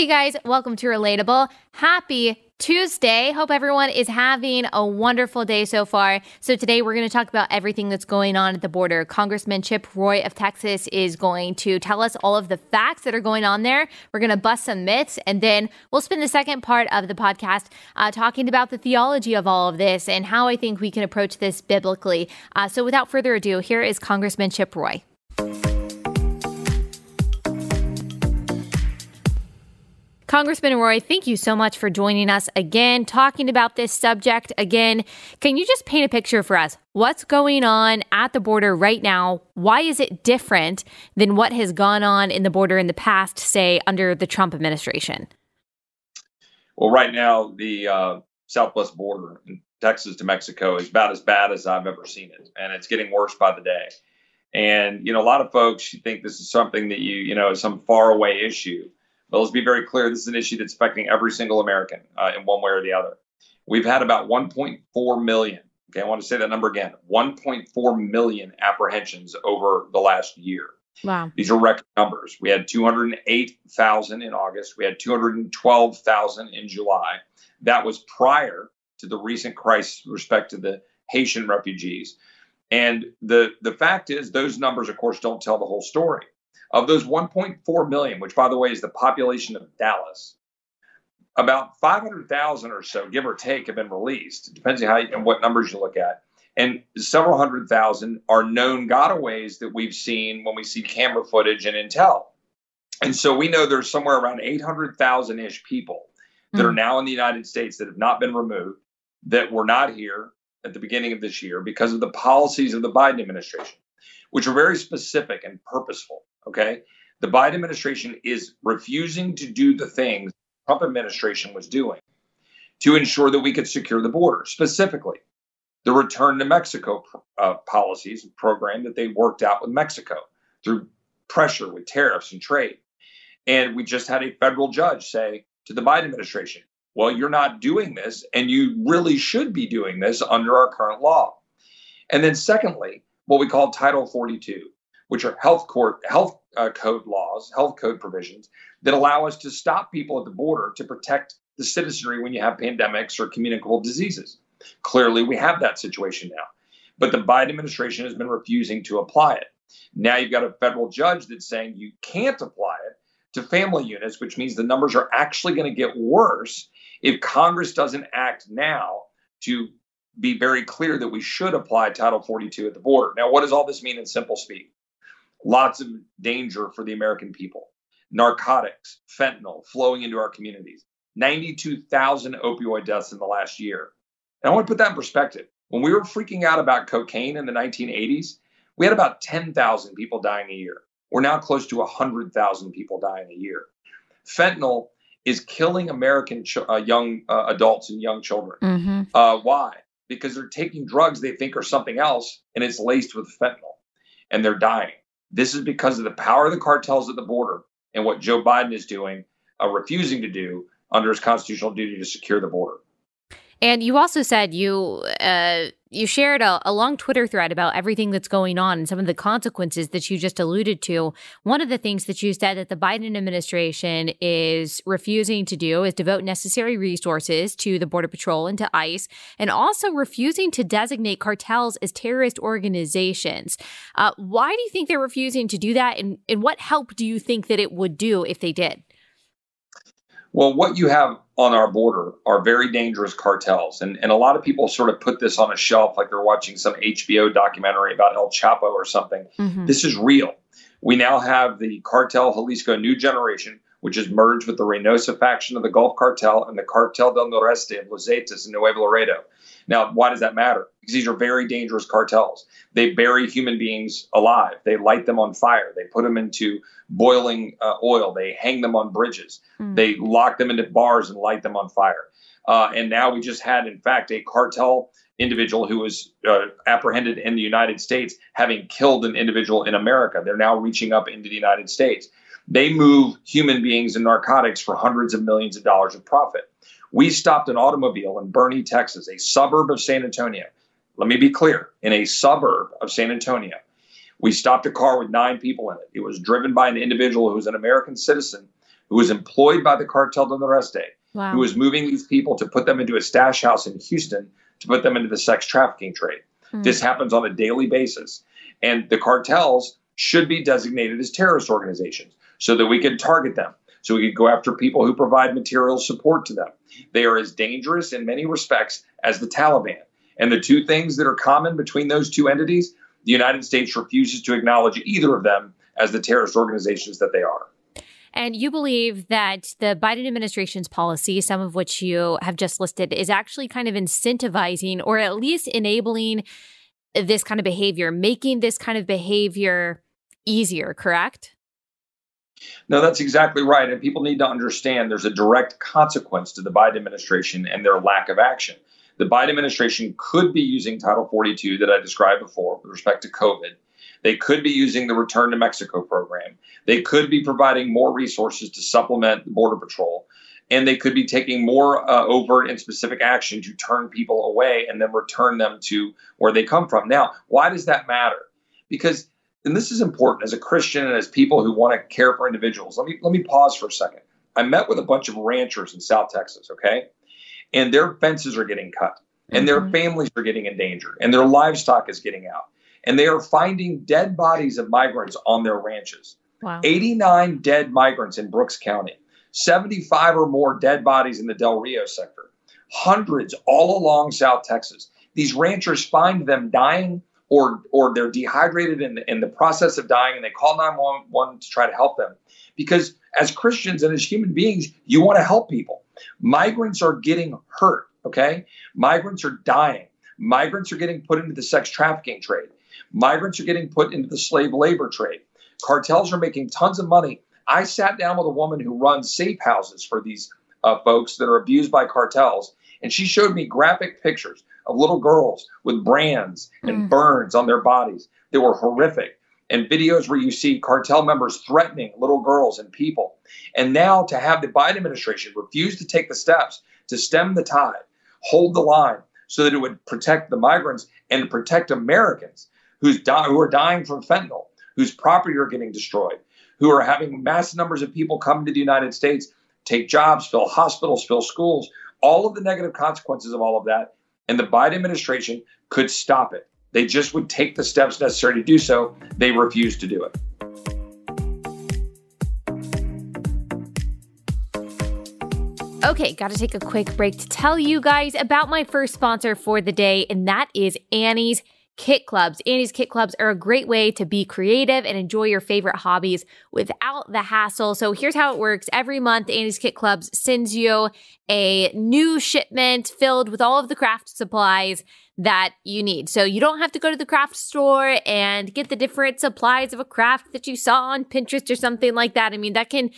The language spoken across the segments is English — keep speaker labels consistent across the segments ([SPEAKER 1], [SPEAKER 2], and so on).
[SPEAKER 1] Hey guys, welcome to Relatable. Happy Tuesday. Hope everyone is having a wonderful day so far. So, today we're going to talk about everything that's going on at the border. Congressman Chip Roy of Texas is going to tell us all of the facts that are going on there. We're going to bust some myths, and then we'll spend the second part of the podcast uh, talking about the theology of all of this and how I think we can approach this biblically. Uh, so, without further ado, here is Congressman Chip Roy. Congressman Roy, thank you so much for joining us again, talking about this subject again. Can you just paint a picture for us? What's going on at the border right now? Why is it different than what has gone on in the border in the past, say, under the Trump administration?
[SPEAKER 2] Well, right now, the uh, southwest border in Texas to Mexico is about as bad as I've ever seen it, and it's getting worse by the day. And, you know, a lot of folks think this is something that you, you know, is some faraway issue. But let's be very clear this is an issue that's affecting every single American uh, in one way or the other. We've had about 1.4 million. Okay, I want to say that number again 1.4 million apprehensions over the last year.
[SPEAKER 1] Wow.
[SPEAKER 2] These are record numbers. We had 208,000 in August. We had 212,000 in July. That was prior to the recent crisis with respect to the Haitian refugees. And the, the fact is, those numbers, of course, don't tell the whole story. Of those 1.4 million, which by the way is the population of Dallas, about 500,000 or so, give or take, have been released. It depends on how and what numbers you look at. And several hundred thousand are known gotaways that we've seen when we see camera footage and intel. And so we know there's somewhere around 800,000 ish people that mm. are hmm. now in the United States that have not been removed, that were not here at the beginning of this year because of the policies of the Biden administration, which are very specific and purposeful. Okay. The Biden administration is refusing to do the things the Trump administration was doing to ensure that we could secure the border, specifically the return to Mexico uh, policies and program that they worked out with Mexico through pressure with tariffs and trade. And we just had a federal judge say to the Biden administration, well, you're not doing this, and you really should be doing this under our current law. And then, secondly, what we call Title 42 which are health court health uh, code laws, health code provisions that allow us to stop people at the border to protect the citizenry when you have pandemics or communicable diseases. Clearly, we have that situation now, but the Biden administration has been refusing to apply it. Now you've got a federal judge that's saying you can't apply it to family units, which means the numbers are actually going to get worse if Congress doesn't act now to be very clear that we should apply Title 42 at the border. Now, what does all this mean in simple speak? Lots of danger for the American people. Narcotics, fentanyl flowing into our communities, 92,000 opioid deaths in the last year. And I want to put that in perspective. When we were freaking out about cocaine in the 1980s, we had about 10,000 people dying a year. We're now close to 100,000 people dying a year. Fentanyl is killing American ch- uh, young uh, adults and young children. Mm-hmm. Uh, why? Because they're taking drugs they think are something else and it's laced with fentanyl and they're dying. This is because of the power of the cartels at the border and what Joe Biden is doing, uh, refusing to do under his constitutional duty to secure the border.
[SPEAKER 1] And you also said you uh, you shared a, a, long Twitter thread about everything that's going on and some of the consequences that you just alluded to. One of the things that you said that the Biden administration is refusing to do is devote necessary resources to the Border Patrol and to ICE, and also refusing to designate cartels as terrorist organizations. Uh, why do you think they're refusing to do that, and, and what help do you think that it would do if they did?
[SPEAKER 2] Well, what you have on our border are very dangerous cartels. And, and a lot of people sort of put this on a shelf like they're watching some HBO documentary about El Chapo or something. Mm-hmm. This is real. We now have the cartel Jalisco New Generation, which is merged with the Reynosa faction of the Gulf Cartel and the Cartel del Noreste of Los Zetas in Nuevo Laredo. Now, why does that matter? Because these are very dangerous cartels. They bury human beings alive. They light them on fire. They put them into boiling uh, oil. They hang them on bridges. Mm. They lock them into bars and light them on fire. Uh, and now we just had, in fact, a cartel individual who was uh, apprehended in the United States, having killed an individual in America. They're now reaching up into the United States. They move human beings and narcotics for hundreds of millions of dollars of profit. We stopped an automobile in Boerne, Texas, a suburb of San Antonio. Let me be clear in a suburb of San Antonio. We stopped a car with nine people in it. It was driven by an individual who was an American citizen who was employed by the cartel de Noreste,
[SPEAKER 1] Wow.
[SPEAKER 2] who was moving these people to put them into a stash house in Houston to put them into the sex trafficking trade.
[SPEAKER 1] Mm.
[SPEAKER 2] This happens on a daily basis. And the cartels should be designated as terrorist organizations so that we can target them, so we could go after people who provide material support to them. They are as dangerous in many respects as the Taliban. And the two things that are common between those two entities, the United States refuses to acknowledge either of them as the terrorist organizations that they are.
[SPEAKER 1] And you believe that the Biden administration's policy, some of which you have just listed, is actually kind of incentivizing or at least enabling this kind of behavior, making this kind of behavior easier, correct?
[SPEAKER 2] No, that's exactly right. And people need to understand there's a direct consequence to the Biden administration and their lack of action. The Biden administration could be using Title 42 that I described before with respect to COVID. They could be using the Return to Mexico program. They could be providing more resources to supplement the Border Patrol. And they could be taking more uh, overt and specific action to turn people away and then return them to where they come from. Now, why does that matter? Because and this is important as a Christian and as people who want to care for individuals. Let me let me pause for a second. I met with a bunch of ranchers in South Texas, okay? And their fences are getting cut, and their
[SPEAKER 1] Mhm.
[SPEAKER 2] families are getting endangered, and their livestock is getting out. And they are finding dead bodies of migrants on their ranches.
[SPEAKER 1] Wow.
[SPEAKER 2] 89 dead migrants in Brooks County, 75 or more dead bodies in the Del Rio sector, hundreds all along South Texas. These ranchers find them dying or or they're dehydrated in the, in the process of dying and they call 911 to try to help them. Because as Christians and as human beings, you want to help people. Migrants are getting hurt, okay? Migrants are dying. Migrants are getting put into the sex trafficking trade. Migrants are getting put into the slave labor trade. Cartels are making tons of money. I sat down with a woman who runs safe houses for these uh, folks that are abused by cartels, and she showed me graphic pictures of little girls with brands and
[SPEAKER 1] Mm.
[SPEAKER 2] burns on their bodies that were horrific, and videos where you see cartel members threatening little girls and people. And now to have the Biden administration refuse to take the steps to stem the tide, hold the line, so that it would protect the migrants and protect Americans who's die, who are dying from fentanyl, whose property are getting destroyed, who are having mass numbers of people come to the United States, take jobs, fill hospitals, fill schools, all of the negative consequences of all of that. And the Biden administration could stop it. They just would take the steps necessary to do so. They refuse to do it.
[SPEAKER 1] Okay, got to take a quick break to tell you guys about my first sponsor for the day, and that is Annie's Kit Clubs. Annie's Kit Clubs are a great way to be creative and enjoy your favorite hobbies without the hassle. So here's how it works. Every month, Annie's Kit Clubs sends you a new shipment filled with all of the craft supplies that you need. So you don't have to go to the craft store and get the different supplies of a craft that you saw on Pinterest or something like that. I mean, that can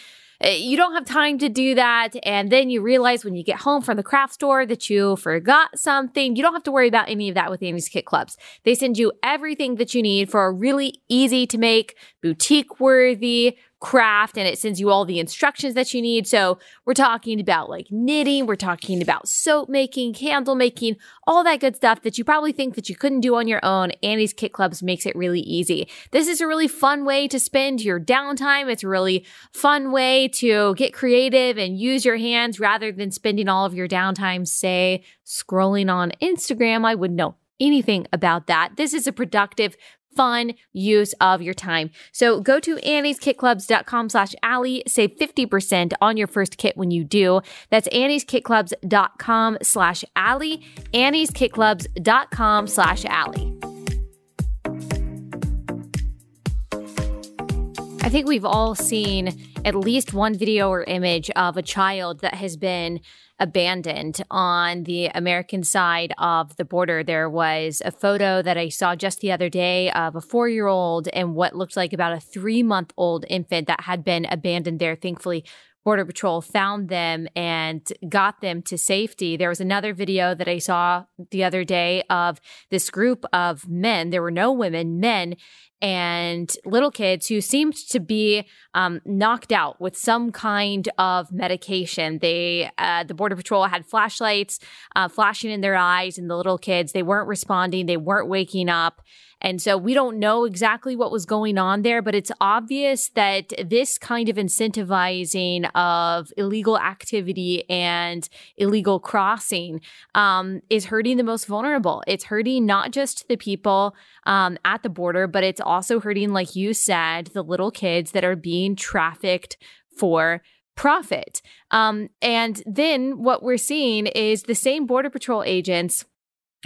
[SPEAKER 1] uh, you don't have time to do that. And then you realize when you get home from the craft store that you forgot something. You don't have to worry about any of that with Annie's Kit Clubs. They send you everything that you need for a really easy to make, boutique worthy craft and it sends you all the instructions that you need. So we're talking about like knitting, we're talking about soap making, candle making, all that good stuff that you probably think that you couldn't do on your own. Annie's Kit Clubs makes it really easy. This is a really fun way to spend your downtime. It's a really fun way to get creative and use your hands rather than spending all of your downtime, say, scrolling on Instagram. I wouldn't know anything about that. This is a productive, fun use of your time. So go to annieskitclubs.com slash Allie, save 50% on your first kit when you do. That's annieskitclubs.com slash Allie, annieskitclubs.com slash Allie. I think we've all seen at least one video or image of a child that has been abandoned on the American side of the border. There was a photo that I saw just the other day of a four year old and what looked like about a three month old infant that had been abandoned there. Thankfully, Border Patrol found them and got them to safety. There was another video that I saw the other day of this group of men. There were no women, men, and little kids who seemed to be um, knocked out with some kind of medication. They, uh, the Border Patrol had flashlights uh, flashing in their eyes, and the little kids, they weren't responding, they weren't waking up. And so we don't know exactly what was going on there, but it's obvious that this kind of incentivizing of illegal activity and illegal crossing um, is hurting the most vulnerable. It's hurting not just the people um, at the border, but it's also hurting, like you said, the little kids that are being trafficked for profit. Um, and then what we're seeing is the same Border Patrol agents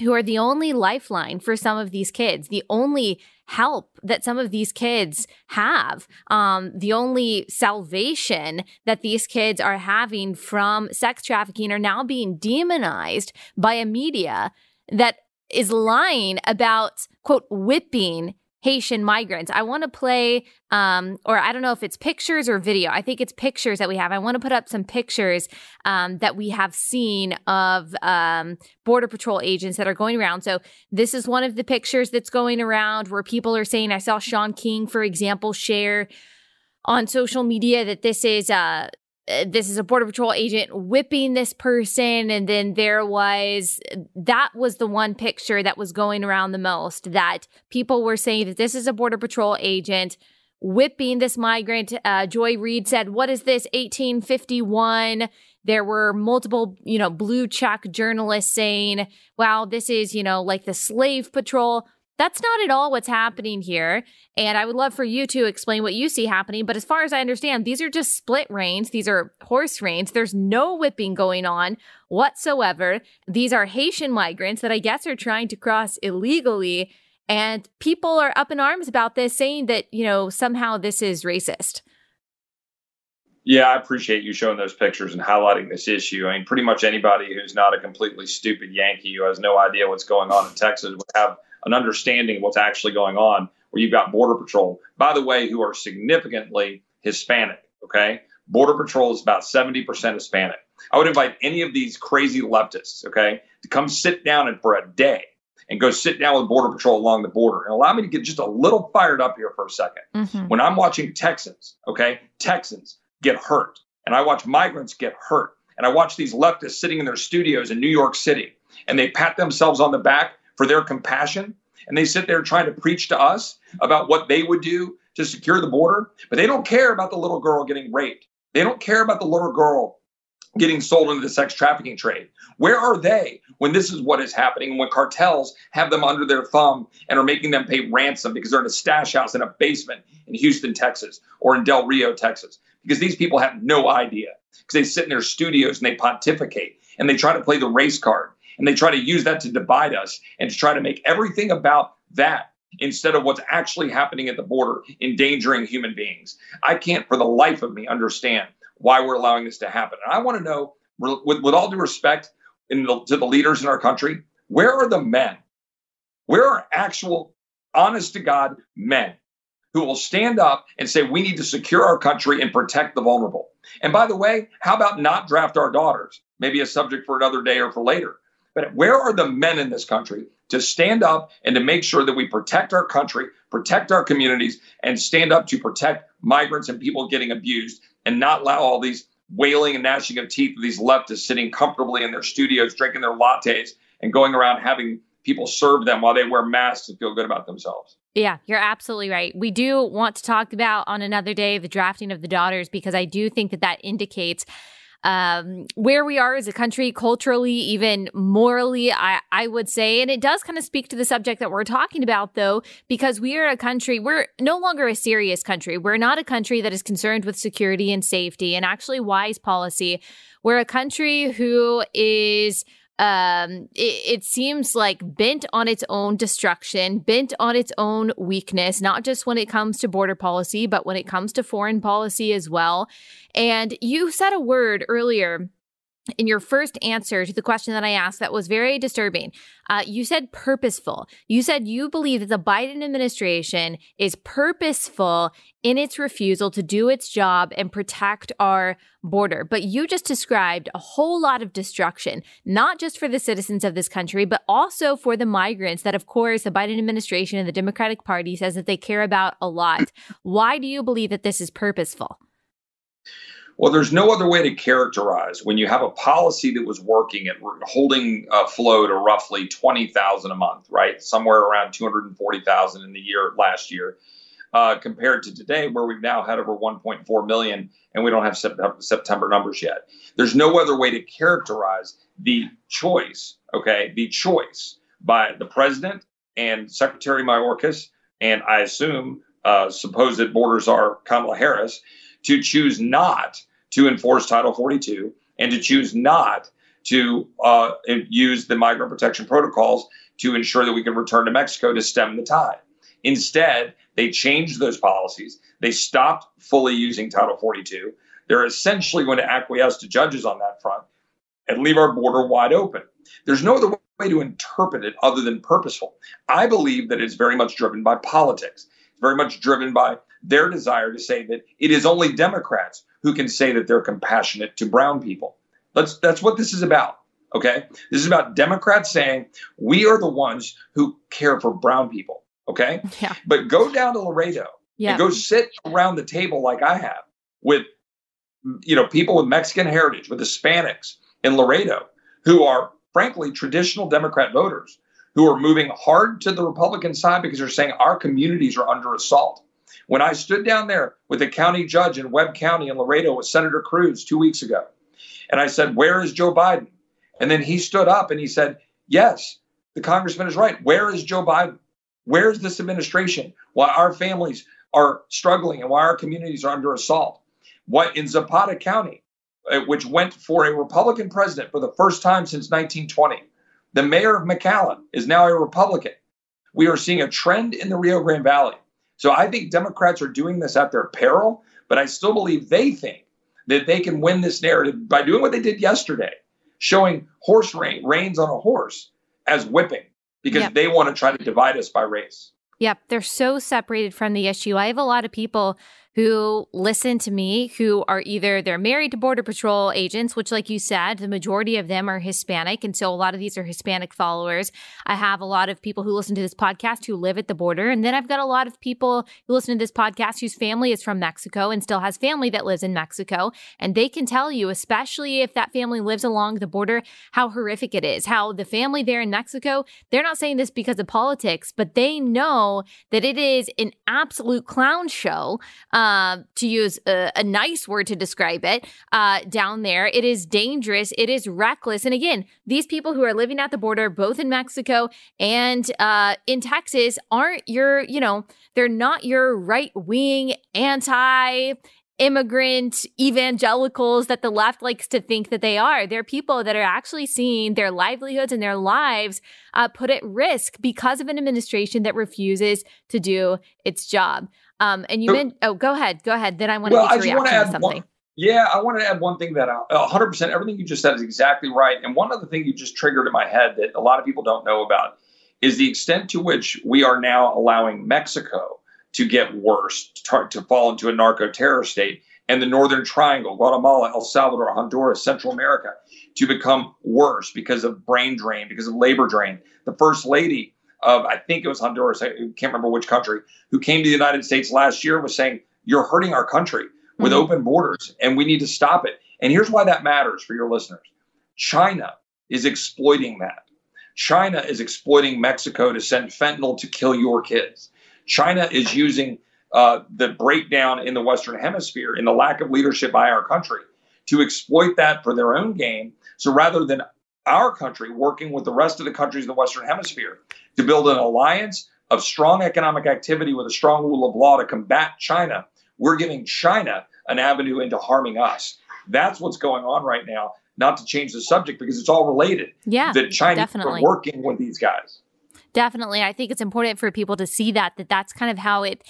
[SPEAKER 1] who are the only lifeline for some of these kids, the only help that some of these kids have, um, the only salvation that these kids are having from sex trafficking are now being demonized by a media that is lying about, quote, whipping Haitian migrants. I want to play, um, or I don't know if it's pictures or video. I think it's pictures that we have. I want to put up some pictures um, that we have seen of um, Border Patrol agents that are going around. So, this is one of the pictures that's going around where people are saying, I saw Shaun King, for example, share on social media that this is uh, this is a border patrol agent whipping this person and then there was that was the one picture that was going around the most that people were saying that this is a border patrol agent whipping this migrant. Uh, joy reid said what is this? 1851 there were multiple you know blue check journalists saying wow this is you know like the slave patrol that's not at all what's happening here. And I would love for you to explain what you see happening. But as far as I understand, these are just split reins. These are horse reins. There's no whipping going on whatsoever. These are Haitian migrants that I guess are trying to cross illegally. And people are up in arms about this, saying that, you know, somehow this is racist.
[SPEAKER 2] Yeah, I appreciate you showing those pictures and highlighting this issue. I mean, pretty much anybody who's not a completely stupid Yankee who has no idea what's going on in Texas would have an understanding of what's actually going on, where you've got Border Patrol, by the way, who are significantly Hispanic. Okay. Border Patrol is about 70% Hispanic. I would invite any of these crazy leftists, okay, to come sit down and for a day and go sit down with Border Patrol along the border and allow me to get just a little fired up here for a 2nd mm-hmm. When I'm watching Texans, okay, Texans get hurt, and I watch migrants get hurt, and I watch these leftists sitting in their studios in New York City, and they pat themselves on the back for their compassion. And they sit there trying to preach to us about what they would do to secure the border, but they don't care about the little girl getting raped. They don't care about the little girl getting sold into the sex trafficking trade. Where are they when this is what is happening? When cartels have them under their thumb and are making them pay ransom because they're in a stash house in a basement in Houston, Texas, or in Del Rio, Texas? Because these people have no idea. Because they sit in their studios and they pontificate and they try to play the race card and they try to use that to divide us and to try to make everything about that instead of what's actually happening at the border, endangering human beings. I can't, for the life of me, understand why we're allowing this to happen. And I want to know, with, with all due respect the, to the leaders in our country, where are the men? Where are actual, honest to God men who will stand up and say, we need to secure our country and protect the vulnerable? And by the way, how about not draft our daughters? Maybe a subject for another day or for later. But where are the men in this country to stand up and to make sure that we protect our country, protect our communities, and stand up to protect migrants and people getting abused and not allow all these wailing and gnashing of teeth of these leftists sitting comfortably in their studios, drinking their lattes, and going around having people serve them while they wear masks and feel good about themselves.
[SPEAKER 1] Yeah, you're absolutely right. We do want to talk about on another day the drafting of the daughters because I do think that that indicates um, where we are as a country, culturally, even morally, I, I would say. And it does kind of speak to the subject that we're talking about, though, because we are a country, we're no longer a serious country. We're not a country that is concerned with security and safety and actually wise policy. We're a country who is um it, it, seems like bent on its own destruction bent on its own weakness not just when it comes to border policy but when it comes to foreign policy as well. And you said a word earlier in your first answer to the question that I asked that was very disturbing. Uh, you said purposeful. You said you believe that the Biden administration is purposeful in its refusal to do its job and protect our border. But you just described a whole lot of destruction, not just for the citizens of this country, but also for the migrants that, of course, the Biden administration and the Democratic Party says that they care about a lot. Why do you believe that this is purposeful?
[SPEAKER 2] Well, there's no other way to characterize when you have a policy that was working at holding a flow to roughly 20,000 a month, right? Somewhere around 240,000 in the year last year, uh, compared to today, where we've now had over 1.4 million and we don't have September numbers yet. There's no other way to characterize the choice, okay, the choice by the president and Secretary Mayorkas, and I assume uh, supposed border czar Kamala Harris to choose not to enforce Title 42 and to choose not to uh, use the migrant protection protocols to ensure that we can return to Mexico to stem the tide. Instead, they changed those policies. They stopped fully using Title 42. They're essentially going to acquiesce to judges on that front and leave our border wide open. There's no other way to interpret it other than purposeful. I believe that it's very much driven by politics. It's very much driven by their desire to say that it is only Democrats who can say that they're compassionate to brown people. That's that's what this is about. Okay, this is about Democrats saying we are the ones who care for brown people. Okay,
[SPEAKER 1] yeah.
[SPEAKER 2] But go down to Laredo yeah. and go sit around the table like I have with you know people with Mexican heritage, with Hispanics in Laredo who are frankly traditional Democrat voters who are moving hard to the Republican side because they're saying our communities are under assault. When I stood down there with the county judge in Webb County in Laredo with Senator Cruz two weeks ago, and I said, Where is Joe Biden? And then he stood up and he said, Yes, the congressman is right. Where is Joe Biden? Where's this administration? Why our families are struggling and why our communities are under assault? What in Zapata County, uh, which went for a Republican president for the first time since 1920, the mayor of McAllen is now a Republican. We are seeing a trend in the Rio Grande Valley so I think Democrats are doing this at their peril, but I still believe they think that they can win this narrative by doing what they did yesterday, showing horse rein, reins on a horse as whipping because yep. they want to try to divide us by race.
[SPEAKER 1] Yep, they're so separated from the issue. I have a lot of people who listen to me who are either they're married to border patrol agents which like you said the majority of them are hispanic. And so a lot of these are hispanic followers. I have a lot of people who listen to this podcast who live at the border. And then i've got a lot of people who listen to this podcast whose family is from mexico and still has family that lives in mexico. And they can tell you especially if that family lives along the border how horrific it is how the family there in mexico they're not saying this because of politics but they know that it is an absolute clown show um, uh, to use a, a, nice word to describe it, uh, down there. It is dangerous. It is reckless. And again, these people who are living at the border, both in Mexico and uh, in Texas, aren't your, you know, they're not your right wing anti immigrant evangelicals that the left likes to think that they are. They're people that are actually seeing their livelihoods and their lives uh, put at risk because of an administration that refuses to do its job. Um, and you so, meant, oh, go ahead, go ahead. Then I want well, to get your reaction to something.
[SPEAKER 2] One, yeah, I want to add one thing that uh, 100% everything you just said is exactly right. And one other thing you just triggered in my head that a lot of people don't know about is the extent to which we are now allowing Mexico to get worse, to, to fall into a narco terror state, and the Northern Triangle, Guatemala, El Salvador, Honduras, Central America, to become worse because of brain drain, because of labor drain. The First Lady of I think it was Honduras, I can't remember which country, who came to the United States last year was saying, You're hurting our country with mm-hmm. open borders and we need to stop it. And here's why that matters for your listeners China is exploiting that. China is exploiting Mexico to send fentanyl to kill your kids. China is using uh, the breakdown in the Western Hemisphere, in the lack of leadership by our country, to exploit that for their own gain. So rather than our country working with the rest of the countries in the Western Hemisphere to build an alliance of strong economic activity with a strong rule of law to combat China, we're giving China an avenue into harming us. That's what's going on right now. Not to change the subject because it's all related.
[SPEAKER 1] Yeah,
[SPEAKER 2] that China
[SPEAKER 1] definitely.
[SPEAKER 2] are working with these guys.
[SPEAKER 1] Definitely, I think it's important for people to see that that that's kind of how it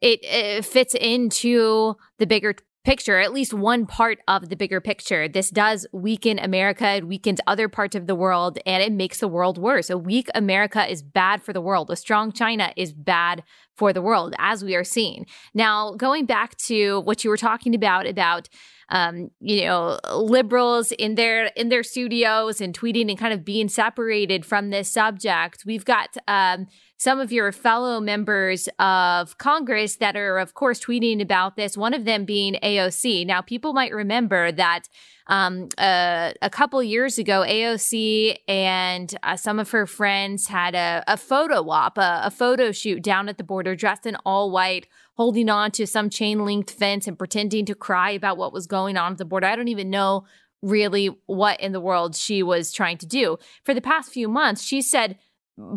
[SPEAKER 1] it, it fits into the bigger picture, at least one part of the bigger picture. This does weaken America, it weakens other parts of the world, and it makes the world worse. A weak America is bad for the world. A strong China is bad for the world, as we are seeing. Now, going back to what you were talking about, about um, you know, liberals in their in their studios and tweeting and kind of being separated from this subject. We've got um, some of your fellow members of Congress that are, of course, tweeting about this. One of them being AOC. Now, people might remember that um, uh, a couple years ago, AOC and uh, some of her friends had a, a photo op, a, a photo shoot down at the border, dressed in all white, holding on to some chain linked fence and pretending to cry about what was going on at the border. I don't even know really what in the world she was trying to do. For the past few months, she said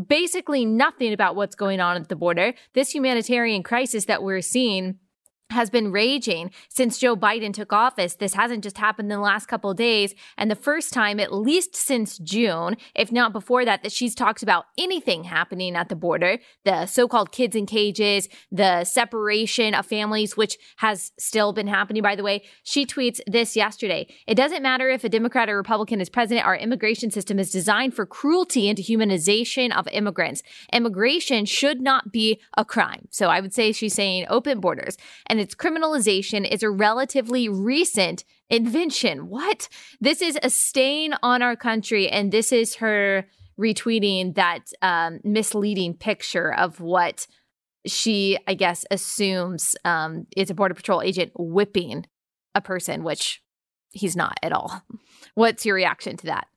[SPEAKER 1] basically nothing about what's going on at the border. This humanitarian crisis that we're seeing has been raging since Joe Biden took office. This hasn't just happened in the last couple days. And the first time, at least since June, if not before that, that she's talked about anything happening at the border, the so called kids in cages, the separation of families, which has still been happening, by the way. She tweets this yesterday. It doesn't matter if a Democrat or Republican is president, our immigration system is designed for cruelty and dehumanization of immigrants. Immigration should not be a crime. So I would say she's saying open borders. And and its criminalization is a relatively recent invention. What? This is a stain on our country, and this is her retweeting that um, misleading picture of what she, I guess, assumes um, is a Border Patrol agent whipping a person, which he's not at all. What's your reaction to that?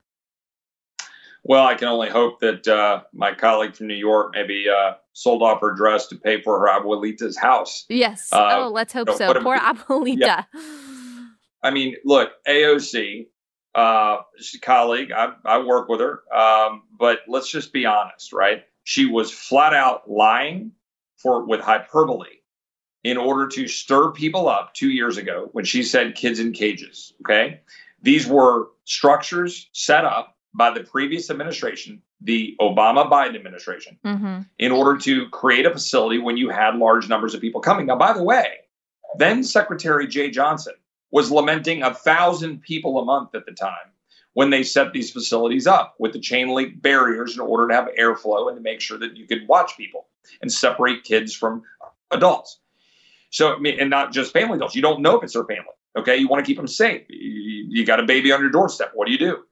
[SPEAKER 2] Well, I can only hope that uh, my colleague from New York maybe uh, sold off her dress to pay for her abuelita's house.
[SPEAKER 1] Yes. Uh, oh, let's hope you know, so. Poor abuelita. Yeah.
[SPEAKER 2] I mean, look, AOC, uh, she's a colleague. I, I work with her. Um, but let's just be honest, right? She was flat out lying for with hyperbole in order to stir people up two years ago when she said kids in cages. Okay. These were structures set up by the previous administration, the Obama Biden administration, mm-hmm. in order to create a facility when you had large numbers of people coming. Now, by the way, then Secretary Jeh Johnson was lamenting a thousand people a month at the time when they set these facilities up with the chain link barriers in order to have airflow and to make sure that you could watch people and separate kids from adults. So, and not just family adults. You don't know if it's their family. Okay. You want to keep them safe. You, you got a baby on your doorstep. What do you do?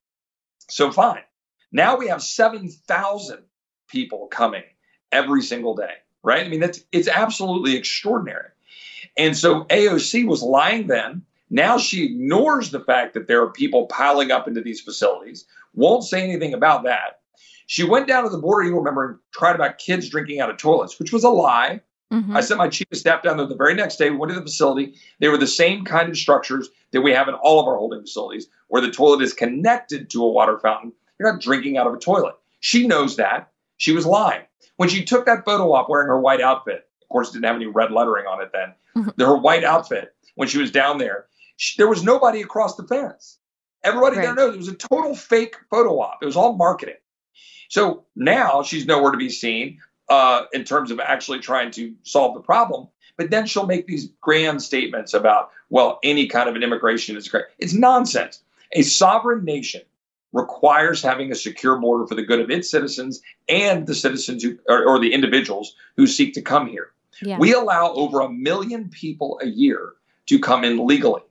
[SPEAKER 2] So fine. Now we have 7,000 people coming every single day, right? I mean, that's it's absolutely extraordinary. And so AOC was lying then. Now she ignores the fact that there are people piling up into these facilities, won't say anything about that. She went down to the border, you remember, and tried about kids drinking out of toilets, which was a lie. Mm-hmm. I sent my chief of staff down there the very next day. We went to the facility. They were the same kind of structures that we have in all of our holding facilities, where the toilet is connected to a water fountain. You're not drinking out of a toilet. She knows that. She was lying. When she took that photo op wearing her white outfit, of course, it didn't have any red lettering on it then, mm-hmm. her white outfit, when she was down there, she, there was nobody across the fence. Everybody right. there knows it was a total fake photo op. It was all marketing. So now she's nowhere to be seen uh, in terms of actually trying to solve the problem. But then she'll make these grand statements about, well, any kind of an immigration is great. It's nonsense. A sovereign nation requires having a secure border for the good of its citizens and the citizens who, or, or the individuals who seek to come here. Yeah. We allow over a million people a year to come in legally.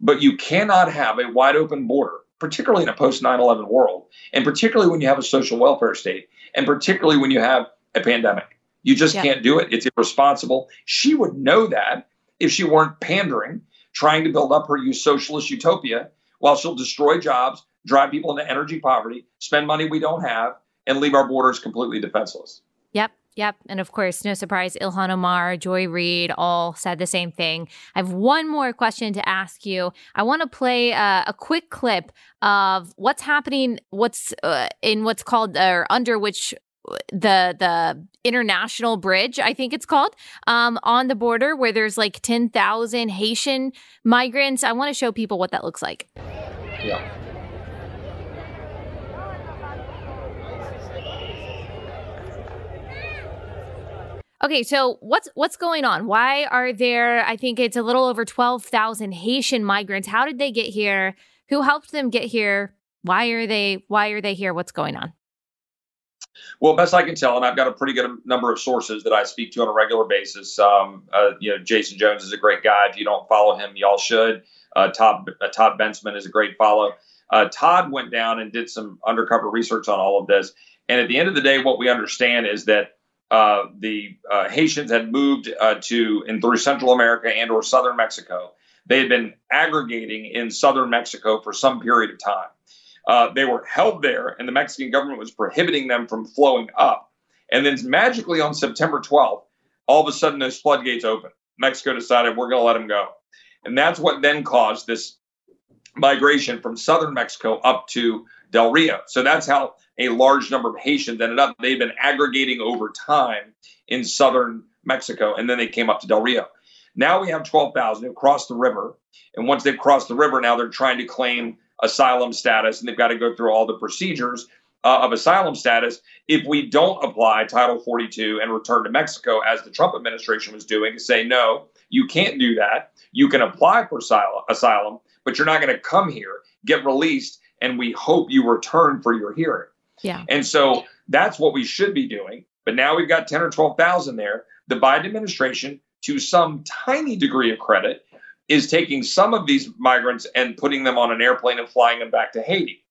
[SPEAKER 2] But you cannot have a wide open border, particularly in a post 9 11 world, and particularly when you have a social welfare state, and particularly when you have a pandemic. You just yeah. can't do it. It's irresponsible. She would know that if she weren't pandering, trying to build up her socialist utopia while she'll destroy jobs, drive people into energy poverty, spend money we don't have, and leave our borders completely defenseless.
[SPEAKER 1] Yep. Yep. And of course, no surprise, Ilhan Omar, Joy Reid all said the same thing. I have one more question to ask you. I want to play uh, a quick clip of what's happening, what's uh, in what's called or uh, under which the the international bridge i think it's called um, on the border where there's like 10,000 haitian migrants i want to show people what that looks like yeah Okay, so what's what's going on? Why are there? I think it's a little over twelve thousand Haitian migrants. How did they get here? Who helped them get here? Why are they? Why are they here? What's going on?
[SPEAKER 2] Well, best I can tell, and I've got a pretty good number of sources that I speak to on a regular basis. Um, uh, you know, Jason Jones is a great guy. If you don't follow him, y'all should. Uh, Todd uh, Todd Bensman is a great follow. Uh, Todd went down and did some undercover research on all of this, and at the end of the day, what we understand is that uh, the uh, Haitians had moved to and through Central America and or southern Mexico. They had been aggregating in southern Mexico for some period of time. Uh, they were held there, and the Mexican government was prohibiting them from flowing up. And then magically on September 12th, all of a sudden those floodgates open. Mexico decided we're going to let them go. And that's what then caused this migration from southern Mexico up to Del Rio. So that's how a large number of Haitians ended up. They've been aggregating over time in southern Mexico, and then they came up to Del Rio. Now we have 12,000 who crossed the river. And once they've crossed the river, now they're trying to claim asylum status and they've got to go through all the procedures uh, of asylum status. If we don't apply Title 42 and return to Mexico, as the Trump administration was doing, to say, no, you can't do that. You can apply for asylum, but you're not going to come here, get released, and we hope you return for your hearing.
[SPEAKER 1] Yeah.
[SPEAKER 2] And so that's what we should be doing. But now we've got 10 or 12,000 there. The Biden administration, to some tiny degree of credit, is taking some of these migrants and putting them on an airplane and flying them back to Haiti.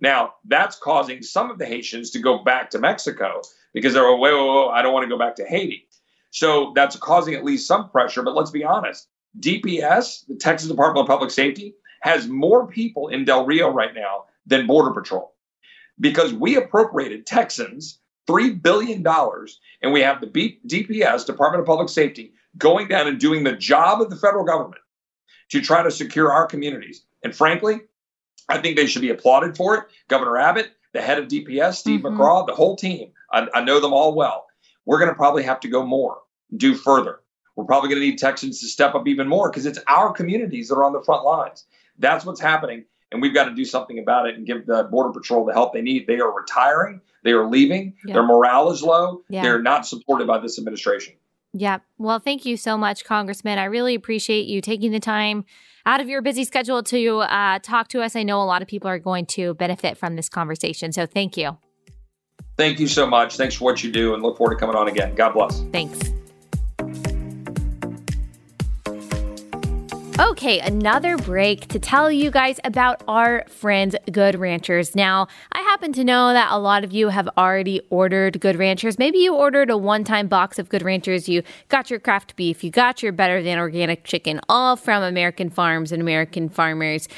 [SPEAKER 2] Now, that's causing some of the Haitians to go back to Mexico because they're, oh, wait, wait, I don't want to go back to Haiti. So that's causing at least some pressure. But let's be honest DPS, the Texas Department of Public Safety, has more people in Del Rio right now than Border Patrol because we appropriated Texans $3 billion and we have the DPS, Department of Public Safety, going down and doing the job of the federal government to try to secure our communities. And frankly, I think they should be applauded for it. Governor Abbott, the head of DPS, Steve mm-hmm. McCraw, the whole team. I, I know them all well. We're going to probably have to go more, do further. We're probably going to need Texans to step up even more because it's our communities that are on the front lines. That's what's happening. And we've got to do something about it and give the Border Patrol the help they need. They are retiring, they are leaving, yeah. their morale is low, yeah. they're not supported by this administration.
[SPEAKER 1] Yeah. Well, thank you so much, Congressman. I really appreciate you taking the time out of your busy schedule to uh, talk to us. I know a lot of people are going to benefit from this conversation. So thank you.
[SPEAKER 2] Thank you so much. Thanks for what you do and look forward to coming on again. God bless.
[SPEAKER 1] Thanks. Okay, another break to tell you guys about our friends Good Ranchers. Now, I happen to know that a lot of you have already ordered Good Ranchers. Maybe you ordered a one time box of Good Ranchers, you got your craft beef, you got your better than organic chicken, all from American farms and American farmers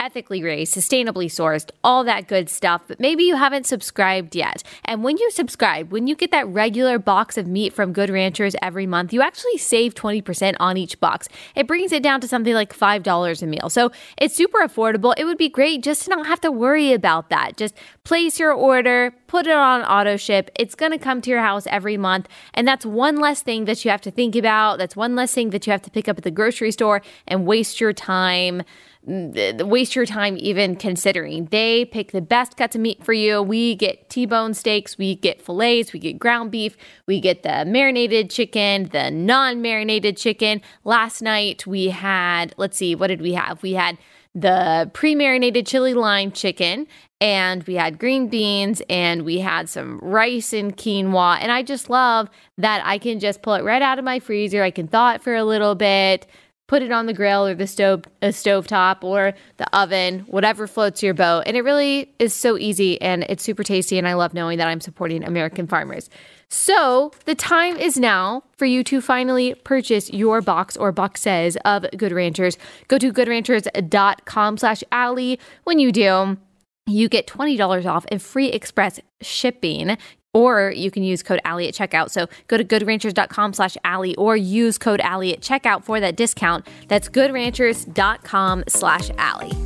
[SPEAKER 1] ethically raised, sustainably sourced, all that good stuff, but maybe you haven't subscribed yet. And when you subscribe, when you get that regular box of meat from Good Ranchers every month, you actually save 20% on each box. It brings it down to something like $5 a meal. So it's super affordable. It would be great just to not have to worry about that. Just place your order, put it on auto ship. It's going to come to your house every month. And that's one less thing that you have to think about. That's one less thing that you have to pick up at the grocery store and waste your time waste your time even considering. They pick the best cuts of meat for you. We get T-bone steaks, we get fillets, we get ground beef, we get the marinated chicken, the non-marinated chicken. Last night we had, let's see, what did we have? We had the pre-marinated chili lime chicken and we had green beans and we had some rice and quinoa and I just love that I can just pull it right out of my freezer. I can thaw it for a little bit put it on the grill or the stove a stove top or the oven, whatever floats your boat. And it really is so easy and it's super tasty and I love knowing that I'm supporting American farmers. So, the time is now for you to finally purchase your box or boxes of Good Ranchers. Go to goodranchers.com slash Allie. When you do, you get $20 off and free express shipping or you can use code Allie at checkout. So go to goodranchers.com slash Allie or use code Allie at checkout for that discount. That's goodranchers.com slash Allie.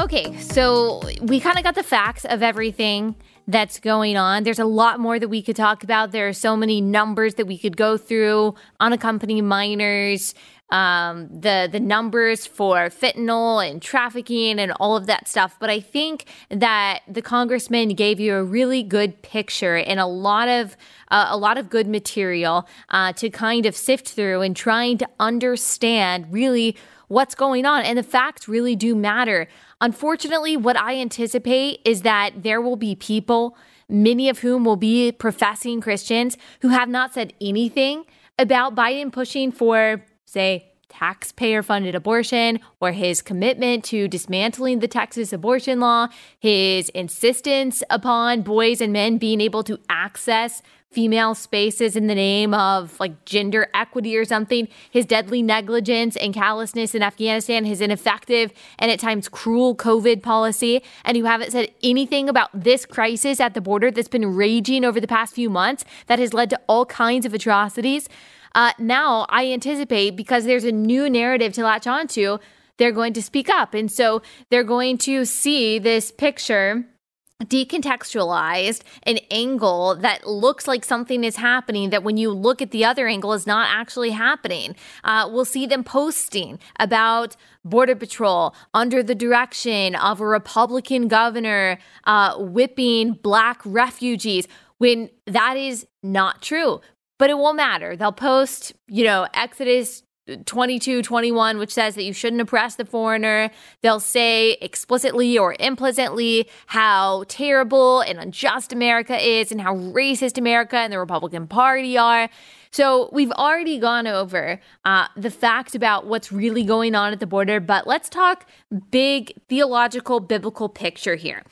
[SPEAKER 1] Okay, so we kind of got the facts of everything that's going on. There's a lot more that we could talk about. There are so many numbers that we could go through unaccompanied minors, um, the the numbers for fentanyl and trafficking and all of that stuff. But I think that the congressman gave you a really good picture and a lot of uh, a lot of good material uh, to kind of sift through and trying to understand really what's going on. And the facts really do matter. Unfortunately, what I anticipate is that there will be people, many of whom will be professing Christians, who have not said anything about Biden pushing for, say, taxpayer funded abortion or his commitment to dismantling the Texas abortion law, his insistence upon boys and men being able to access female spaces in the name of like gender equity or something, his deadly negligence and callousness in Afghanistan, his ineffective and at times cruel COVID policy, and you haven't said anything about this crisis at the border that's been raging over the past few months that has led to all kinds of atrocities. Uh, now, I anticipate because there's a new narrative to latch onto, they're going to speak up. And so they're going to see this picture decontextualized an angle that looks like something is happening that when you look at the other angle is not actually happening uh, we'll see them posting about border patrol under the direction of a republican governor uh, whipping black refugees when that is not true but it won't matter they'll post you know exodus 22, 21, which says that you shouldn't oppress the foreigner. They'll say explicitly or implicitly how terrible and unjust America is and how racist America and the Republican Party are. So we've already gone over uh, the fact about what's really going on at the border, but let's talk big theological, biblical picture here.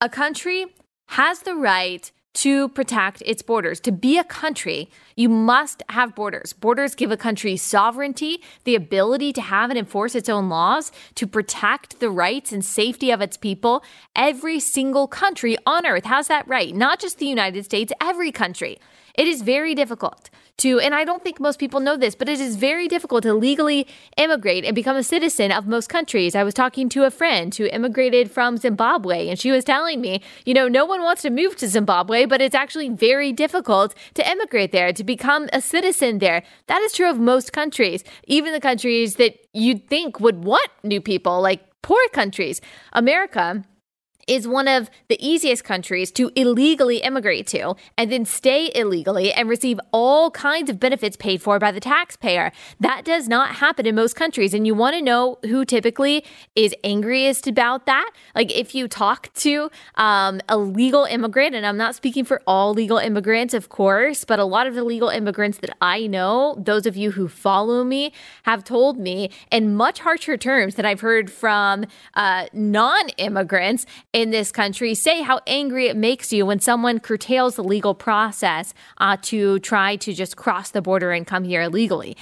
[SPEAKER 1] A country has the right to protect its borders. To be a country, you must have borders. Borders give a country sovereignty, the ability to have and enforce its own laws, to protect the rights and safety of its people. Every single country on earth has that right, not just the United States, every country. It is very difficult to, and I don't think most people know this, but it is very difficult to legally immigrate and become a citizen of most countries. I was talking to a friend who immigrated from Zimbabwe, and she was telling me, you know, no one wants to move to Zimbabwe, but it's actually very difficult to immigrate there, to become a citizen there. That is true of most countries, even the countries that you'd think would want new people, like poor countries. America is one of the easiest countries to illegally immigrate to and then stay illegally and receive all kinds of benefits paid for by the taxpayer. That does not happen in most countries. And you want to know who typically is angriest about that? Like if you talk to um, a legal immigrant, and I'm not speaking for all legal immigrants, of course, but a lot of the legal immigrants that I know, those of you who follow me, have told me in much harsher terms than I've heard from uh, non immigrants in this country say how angry it makes you when someone curtails the legal process uh, to try to just cross the border and come here illegally.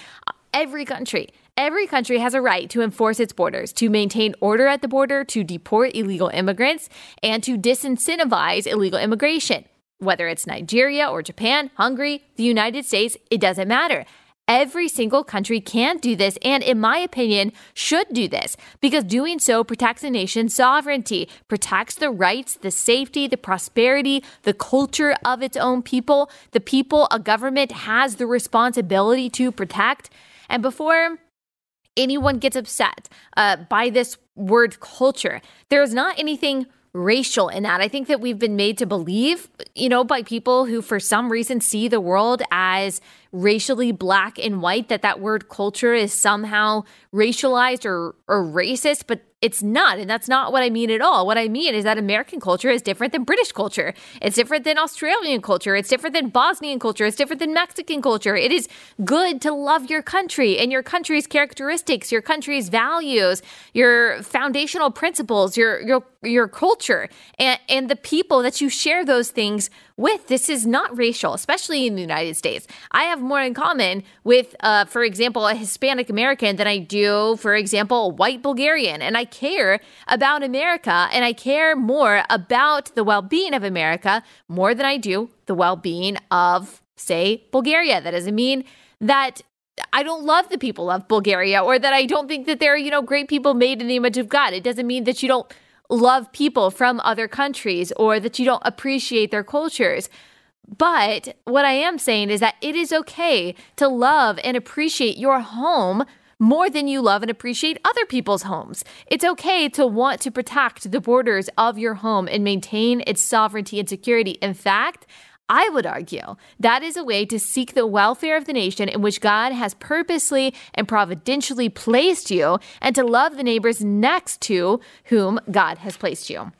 [SPEAKER 1] Every country, Every country has a right to enforce its borders, to maintain order at the border, to deport illegal immigrants, and to disincentivize illegal immigration. Whether it's Nigeria or Japan, Hungary, the United States, it doesn't matter. Every single country can do this, and in my opinion, should do this because doing so protects a nation's sovereignty, protects the rights, the safety, the prosperity, the culture of its own people, the people a government has the responsibility to protect. And before anyone gets upset uh, by this word culture, there is not anything racial in that. I think that we've been made to believe, you know, by people who for some reason see the world as racially black and white that that word culture is somehow racialized or or racist, but it's not. And that's not what I mean at all. What I mean is that American culture is different than British culture. It's different than Australian culture. It's different than Bosnian culture. It's different than Mexican culture. It is good to love your country and your country's characteristics, your country's values, your foundational principles, your your your culture and, and the people that you share those things with. This is not racial, especially in the United States. I have more in common with, uh, for example, a Hispanic American than I do, for example, a white Bulgarian. And I care about America and I care more about the well being of America more than I do the well being of, say, Bulgaria. That doesn't mean that I don't love the people of Bulgaria or that I don't think that they're, you know, great people made in the image of God. It doesn't mean that you don't love people from other countries or that you don't appreciate their cultures. But what I am saying is that it is okay to love and appreciate your home more than you love and appreciate other people's homes. It's okay to want to protect the borders of your home and maintain its sovereignty and security. In fact, I would argue that is a way to seek the welfare of the nation in which God has purposely and providentially placed you and to love the neighbors next to whom God has placed you.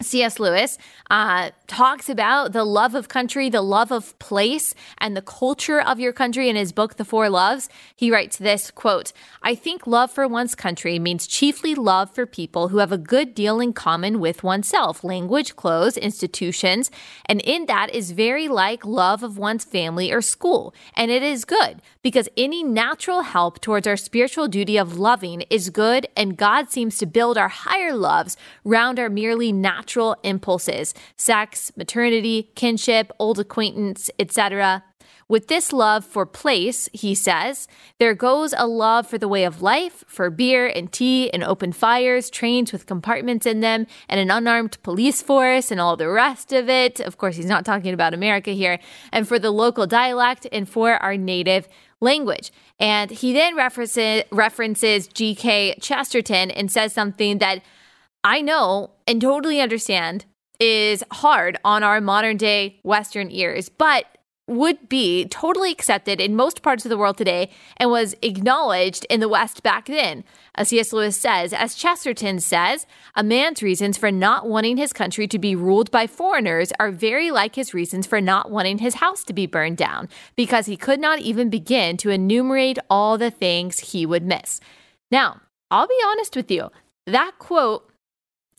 [SPEAKER 1] C.S. Lewis uh, talks about the love of country, the love of place, and the culture of your country in his book, The Four Loves. He writes this quote, I think love for one's country means chiefly love for people who have a good deal in common with oneself, language, clothes, institutions, and in that is very like love of one's family or school. And it is good because any natural help towards our spiritual duty of loving is good, and God seems to build our higher loves round our merely natural impulses sex, maternity, kinship, old acquaintance, etc. With this love for place, he says, there goes a love for the way of life, for beer and tea and open fires, trains with compartments in them, and an unarmed police force and all the rest of it. Of course, he's not talking about America here, and for the local dialect and for our native language. And he then references, references G.K. Chesterton and says something that I know and totally understand is hard on our modern day Western ears, but would be totally accepted in most parts of the world today and was acknowledged in the West back then. As C.S. Lewis says, as Chesterton says, a man's reasons for not wanting his country to be ruled by foreigners are very like his reasons for not wanting his house to be burned down, because he could not even begin to enumerate all the things he would miss. Now, I'll be honest with you, that quote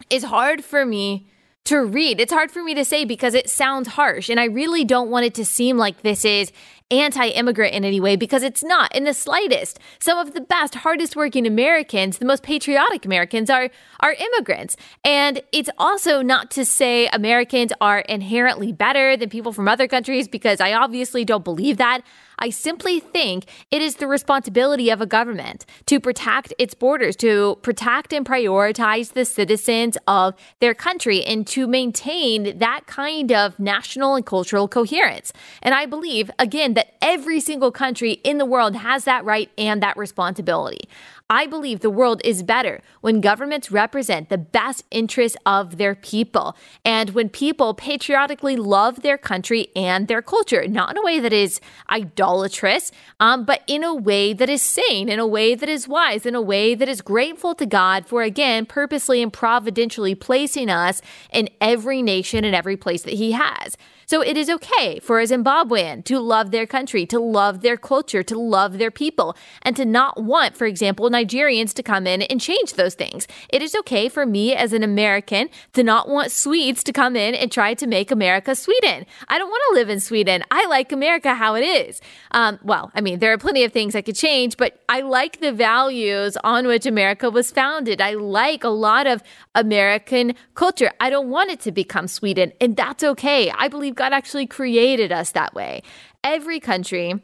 [SPEAKER 1] is hard for me to read. It's hard for me to say because it sounds harsh. And I really don't want it to seem like this is anti immigrant in any way because it's not in the slightest. Some of the best, hardest working Americans, the most patriotic Americans, are, are immigrants. And it's also not to say Americans are inherently better than people from other countries because I obviously don't believe that. I simply think it is the responsibility of a government to protect its borders, to protect and prioritize the citizens of their country, and to maintain that kind of national and cultural coherence. And I believe, again, that every single country in the world has that right and that responsibility. I believe the world is better when governments represent the best interests of their people and when people patriotically love their country and their culture, not in a way that is idolatrous, um, but in a way that is sane, in a way that is wise, in a way that is grateful to God for, again, purposely and providentially placing us in every nation and every place that He has. So it is okay for a Zimbabwean to love their country, to love their culture, to love their people, and to not want, for example, Nigerians to come in and change those things. It is okay for me as an American to not want Swedes to come in and try to make America Sweden. I don't want to live in Sweden. I like America how it is. Um, well, I mean, there are plenty of things I could change, but I like the values on which America was founded. I like a lot of American culture. I don't want it to become Sweden, and that's okay. I believe God actually created us that way. Every country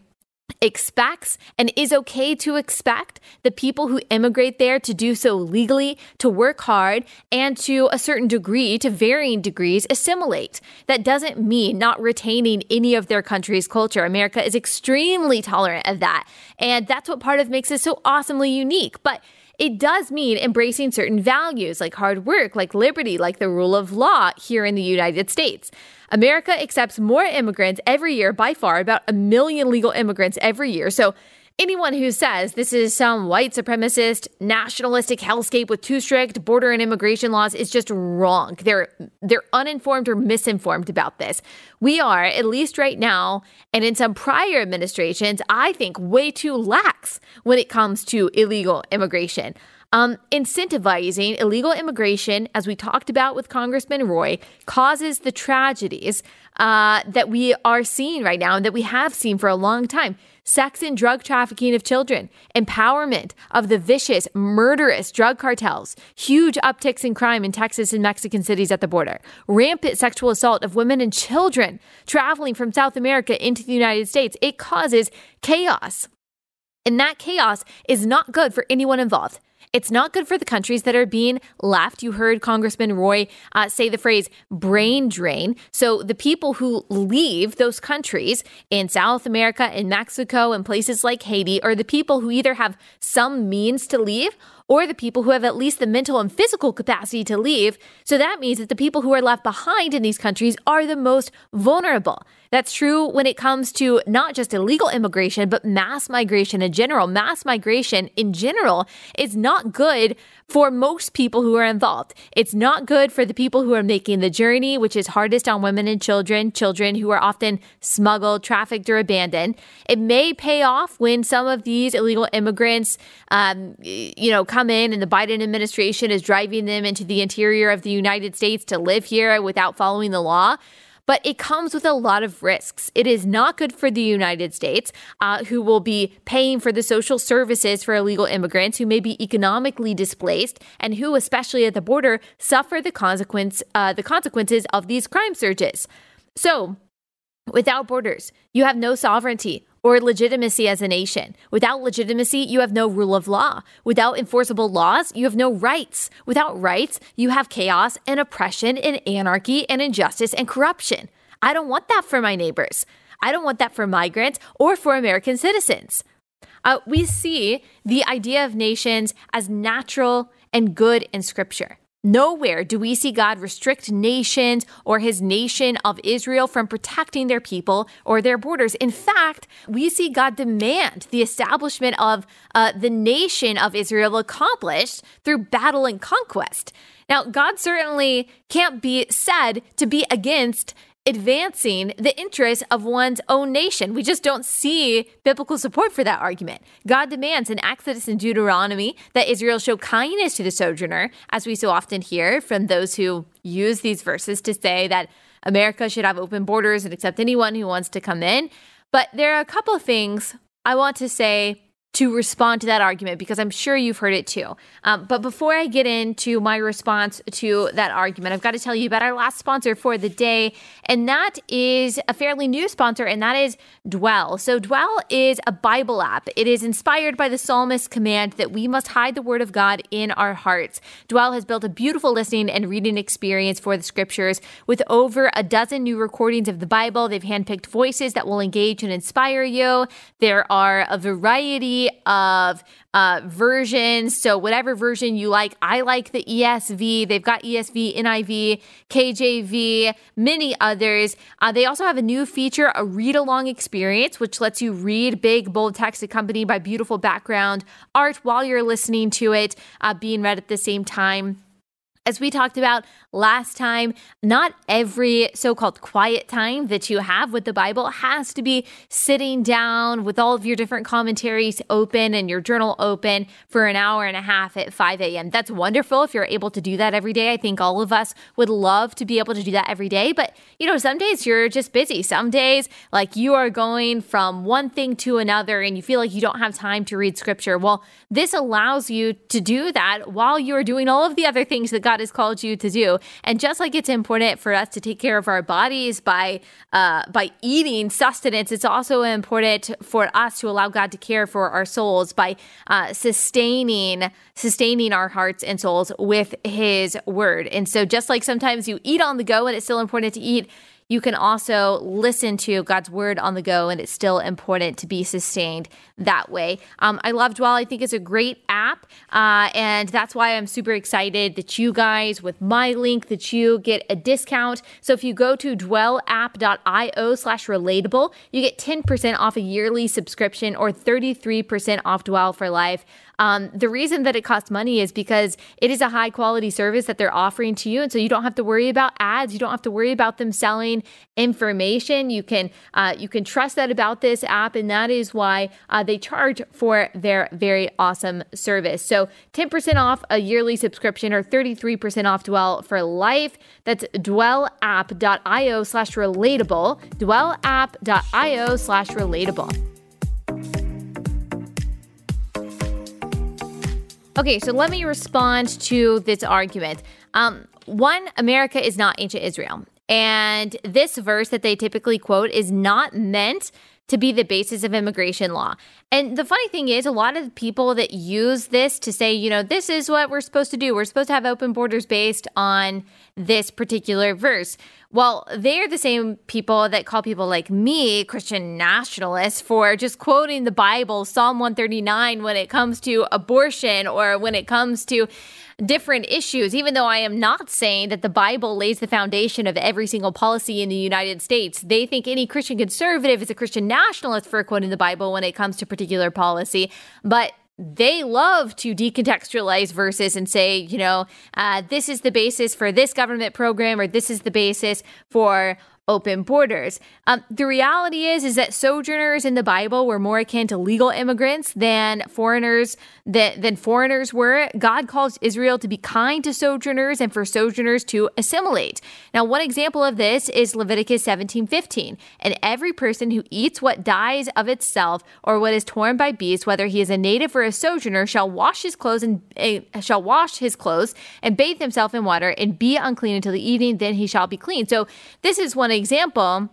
[SPEAKER 1] expects and is okay to expect the people who immigrate there to do so legally, to work hard, and to a certain degree, to varying degrees, assimilate. That doesn't mean not retaining any of their country's culture. America is extremely tolerant of that. And that's what part of makes it so awesomely unique. But it does mean embracing certain values like hard work, like liberty, like the rule of law here in the United States. America accepts more immigrants every year by far, about a million legal immigrants every year. So Anyone who says this is some white supremacist, nationalistic hellscape with too strict border and immigration laws is just wrong. They're they're uninformed or misinformed about this. We are, at least right now, and in some prior administrations, I think way too lax when it comes to illegal immigration. Um, incentivizing illegal immigration, as we talked about with Congressman Roy, causes the tragedies uh, that we are seeing right now and that we have seen for a long time sex and drug trafficking of children, empowerment of the vicious, murderous drug cartels, huge upticks in crime in Texas and Mexican cities at the border, rampant sexual assault of women and children traveling from South America into the United States. It causes chaos. And that chaos is not good for anyone involved. It's not good for the countries that are being left. You heard Congressman Roy uh, say the phrase brain drain. So the people who leave those countries in South America, in Mexico, and places like Haiti are the people who either have some means to leave or the people who have at least the mental and physical capacity to leave. So that means that the people who are left behind in these countries are the most vulnerable. That's true when it comes to not just illegal immigration, but mass migration in general. Mass migration in general is not good for most people who are involved. It's not good for the people who are making the journey, which is hardest on women and children, children who are often smuggled, trafficked, or abandoned. It may pay off when some of these illegal immigrants, um, you know, come in and the Biden administration is driving them into the interior of the United States to live here without following the law but it comes with a lot of risks. It is not good for the United States, uh, who will be paying for the social services for illegal immigrants who may be economically displaced and who, especially at the border, suffer the consequence uh, the consequences of these crime surges. So, without borders, you have no sovereignty or legitimacy as a nation. Without legitimacy, you have no rule of law. Without enforceable laws, you have no rights. Without rights, you have chaos and oppression and anarchy and injustice and corruption. I don't want that for my neighbors. I don't want that for migrants or for American citizens. Uh, we see the idea of nations as natural and good in Scripture. Nowhere do we see God restrict nations or his nation of Israel from protecting their people or their borders. In fact, we see God demand the establishment of uh, the nation of Israel accomplished through battle and conquest. Now, God certainly can't be said to be against advancing the interests of one's own nation. We just don't see biblical support for that argument. God demands in Exodus and Deuteronomy that Israel show kindness to the sojourner, as we so often hear from those who use these verses to say that America should have open borders and accept anyone who wants to come in. But there are a couple of things I want to say to respond to that argument because I'm sure you've heard it too. Um, but before I get into my response to that argument, I've got to tell you about our last sponsor for the day, and that is a fairly new sponsor, and that is Dwell. So, Dwell is a Bible app. It is inspired by the psalmist's command that we must hide the word of God in our hearts. Dwell has built a beautiful listening and reading experience for the scriptures with over a dozen new recordings of the Bible. They've handpicked voices that will engage and inspire you. There are a variety of uh, versions. So, whatever version you like, I like the ESV. They've got ESV, NIV, KJV, many others. Uh, they also have a new feature, a read along experience, which lets you read big, bold text accompanied by beautiful background art while you're listening to it uh, being read at the same time. As we talked about last time, not every so called quiet time that you have with the Bible has to be sitting down with all of your different commentaries open and your journal open for an hour and a half at 5 a.m. That's wonderful if you're able to do that every day. I think all of us would love to be able to do that every day. But, you know, some days you're just busy. Some days, like you are going from one thing to another and you feel like you don't have time to read scripture. Well, this allows you to do that while you're doing all of the other things that God God has called you to do. And just like it's important for us to take care of our bodies by uh, by eating sustenance, it's also important for us to allow God to care for our souls by uh, sustaining sustaining our hearts and souls with His Word. And so, just like sometimes you eat on the go, and it's still important to eat you can also listen to God's word on the go, and it's still important to be sustained that way. Um, I love Dwell. I think it's a great app, uh, and that's why I'm super excited that you guys, with my link, that you get a discount. So if you go to dwellapp.io slash relatable, you get 10% off a yearly subscription or 33% off Dwell for life. Um, the reason that it costs money is because it is a high quality service that they're offering to you. And so you don't have to worry about ads. You don't have to worry about them selling information. You can, uh, you can trust that about this app. And that is why uh, they charge for their very awesome service. So 10% off a yearly subscription or 33% off Dwell for life. That's dwellapp.io slash relatable. Dwellapp.io slash relatable. Okay, so let me respond to this argument. Um, one, America is not ancient Israel. And this verse that they typically quote is not meant to be the basis of immigration law. And the funny thing is, a lot of people that use this to say, you know, this is what we're supposed to do, we're supposed to have open borders based on this particular verse. Well, they're the same people that call people like me Christian nationalists for just quoting the Bible, Psalm 139, when it comes to abortion or when it comes to different issues, even though I am not saying that the Bible lays the foundation of every single policy in the United States. They think any Christian conservative is a Christian nationalist for quoting the Bible when it comes to particular policy. But they love to decontextualize verses and say, you know, uh, this is the basis for this government program or this is the basis for open borders. Um, the reality is is that sojourners in the Bible were more akin to legal immigrants than foreigners that than foreigners were. God calls Israel to be kind to sojourners and for sojourners to assimilate. Now, one example of this is Leviticus 17:15. And every person who eats what dies of itself or what is torn by beasts, whether he is a native or a sojourner, shall wash his clothes and uh, shall wash his clothes and bathe himself in water and be unclean until the evening, then he shall be clean. So this is one example,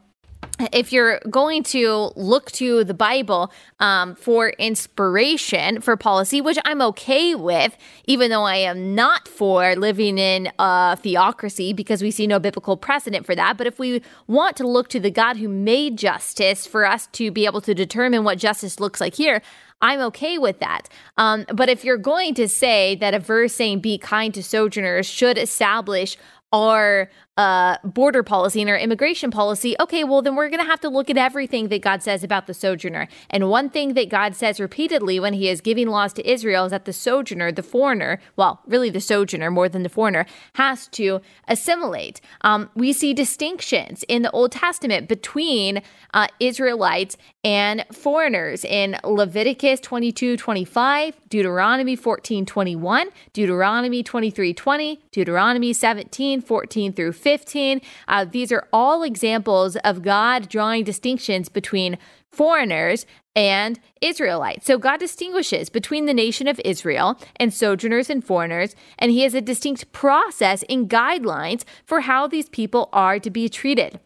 [SPEAKER 1] if you're going to look to the Bible um, for inspiration for policy, which I'm okay with, even though I am not for living in a theocracy because we see no biblical precedent for that. But if we want to look to the God who made justice for us to be able to determine what justice looks like here, I'm okay with that. Um, but if you're going to say that a verse saying be kind to sojourners should establish our uh, border policy and our immigration policy, okay, well, then we're going to have to look at everything that God says about the sojourner. And one thing that God says repeatedly when he is giving laws to Israel is that the sojourner, the foreigner, well, really the sojourner more than the foreigner, has to assimilate. Um, we see distinctions in the Old Testament between uh, Israelites and foreigners in Leviticus 22 25, Deuteronomy 14 21, Deuteronomy 23 20, Deuteronomy 17 14 through 15. 15. Uh, these are all examples of God drawing distinctions between foreigners and Israelites. So God distinguishes between the nation of Israel and sojourners and foreigners, and He has a distinct process and guidelines for how these people are to be treated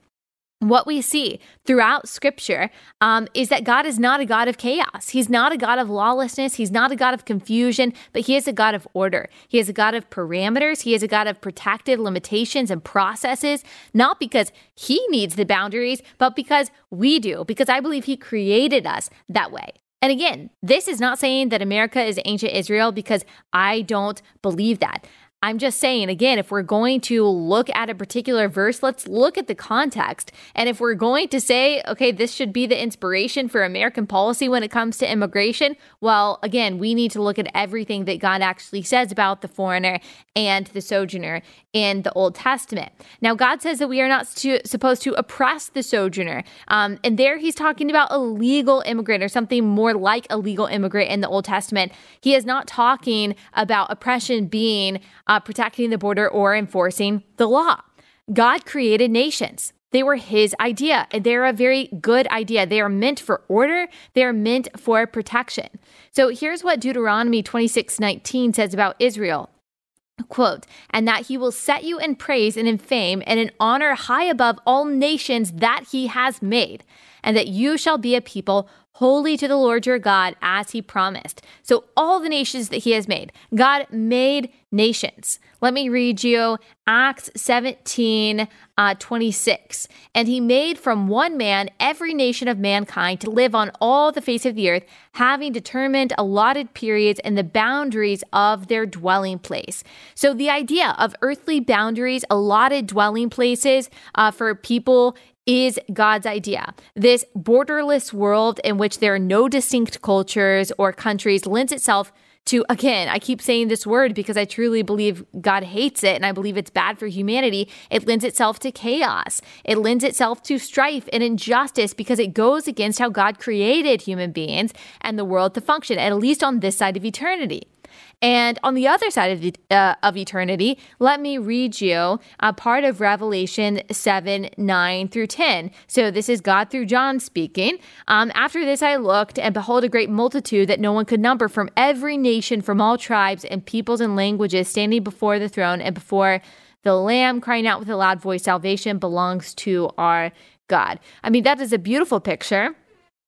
[SPEAKER 1] what we see throughout scripture um, is that God is not a God of chaos. He's not a God of lawlessness. He's not a God of confusion, but He is a God of order. He is a God of parameters. He is a God of protective limitations and processes, not because He needs the boundaries, but because we do, because I believe He created us that way. And again, this is not saying that America is ancient Israel because I don't believe that. I'm just saying, again, if we're going to look at a particular verse, let's look at the context. And if we're going to say, okay, this should be the inspiration for American policy when it comes to immigration, well, again, we need to look at everything that God actually says about the foreigner and the sojourner in the Old Testament. Now, God says that we are not supposed to oppress the sojourner. Um, and there he's talking about a legal immigrant or something more like a legal immigrant in the Old Testament. He is not talking about oppression being uh, protecting the border or enforcing the law. God created nations. They were his idea. And they're a very good idea. They are meant for order, they are meant for protection. So here's what Deuteronomy 26 19 says about Israel. Quote, and that he will set you in praise and in fame and in honor high above all nations that he has made, and that you shall be a people holy to the Lord your God as he promised. So, all the nations that he has made, God made nations. Let me read you Acts 17 uh, 26. And he made from one man every nation of mankind to live on all the face of the earth, having determined allotted periods and the boundaries of their dwelling place. So, the idea of earthly boundaries, allotted dwelling places uh, for people is God's idea. This borderless world in which there are no distinct cultures or countries lends itself to, again, I keep saying this word because I truly believe God hates it and I believe it's bad for humanity. It lends itself to chaos. It lends itself to strife and injustice because it goes against how God created human beings and the world to function, at least on this side of eternity. And on the other side of, the, uh, of eternity, let me read you a part of Revelation 7 9 through 10. So this is God through John speaking. Um, After this, I looked, and behold, a great multitude that no one could number from every nation, from all tribes and peoples and languages, standing before the throne and before the Lamb, crying out with a loud voice, Salvation belongs to our God. I mean, that is a beautiful picture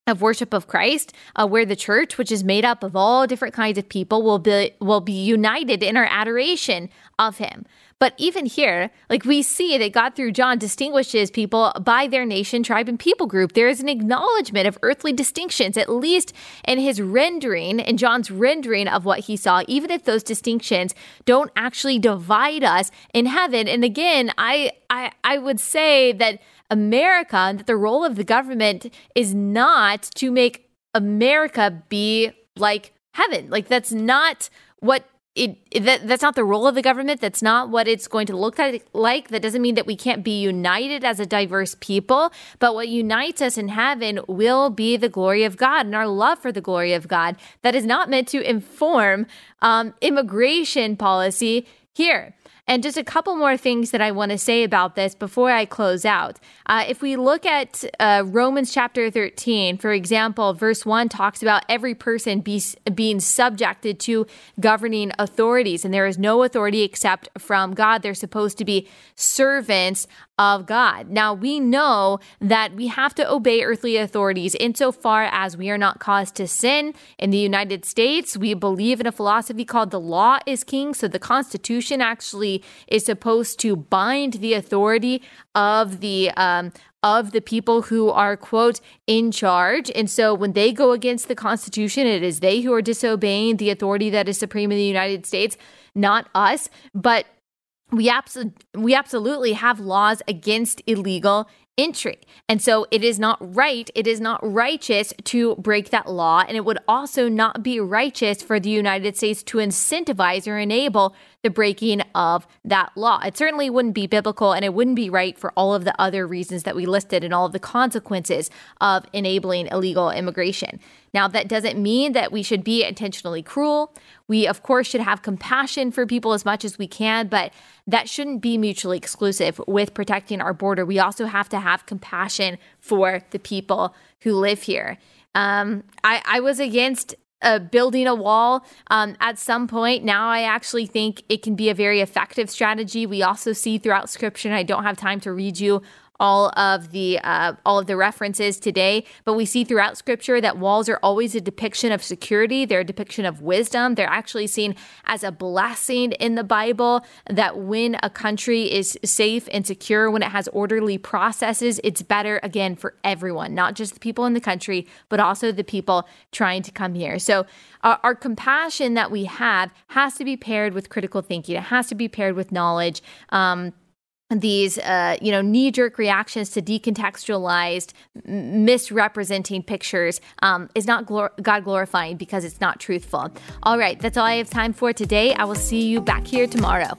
[SPEAKER 1] of worship of Christ, uh, where the church, which is made up of all different kinds of people, will be will be united in our adoration of Him. But even here, like we see that God through John distinguishes people by their nation, tribe, and people group. There is an acknowledgement of earthly distinctions, at least in his rendering, in John's rendering of what he saw, even if those distinctions don't actually divide us in heaven. And again, I I, I would say that America and that the role of the government is not to make America be like heaven. Like that's not what it, that that's not the role of the government. That's not what it's going to look like. That doesn't mean that we can't be united as a diverse people. But what unites us in heaven will be the glory of God and our love for the glory of God. That is not meant to inform um, immigration policy here. And just a couple more things that I want to say about this before I close out. Uh, if we look at uh, Romans chapter 13, for example, verse 1 talks about every person be, being subjected to governing authorities, and there is no authority except from God. They're supposed to be servants of God. Now, we know that we have to obey earthly authorities insofar as we are not caused to sin. In the United States, we believe in a philosophy called the law is king. So the Constitution actually is supposed to bind the authority of the um, of the people who are quote in charge and so when they go against the constitution it is they who are disobeying the authority that is supreme in the united states not us but we, abs- we absolutely have laws against illegal entry. And so it is not right, it is not righteous to break that law. And it would also not be righteous for the United States to incentivize or enable the breaking of that law. It certainly wouldn't be biblical and it wouldn't be right for all of the other reasons that we listed and all of the consequences of enabling illegal immigration. Now, that doesn't mean that we should be intentionally cruel. We, of course, should have compassion for people as much as we can, but that shouldn't be mutually exclusive with protecting our border. We also have to have compassion for the people who live here. Um, I, I was against uh, building a wall um, at some point. Now I actually think it can be a very effective strategy. We also see throughout scripture, I don't have time to read you all of the uh, all of the references today but we see throughout scripture that walls are always a depiction of security. They're a depiction of wisdom. They're actually seen as a blessing in the bible that when a country is safe and secure when it has orderly processes it's better again for everyone not just the people in the country but also the people trying to come here. So our, our compassion that we have has to be paired with critical thinking. It has to be paired with knowledge. Um, these uh, you know knee-jerk reactions to decontextualized misrepresenting pictures um, is not glor- god glorifying because it's not truthful. All right that's all i have time for today. I will see you back here tomorrow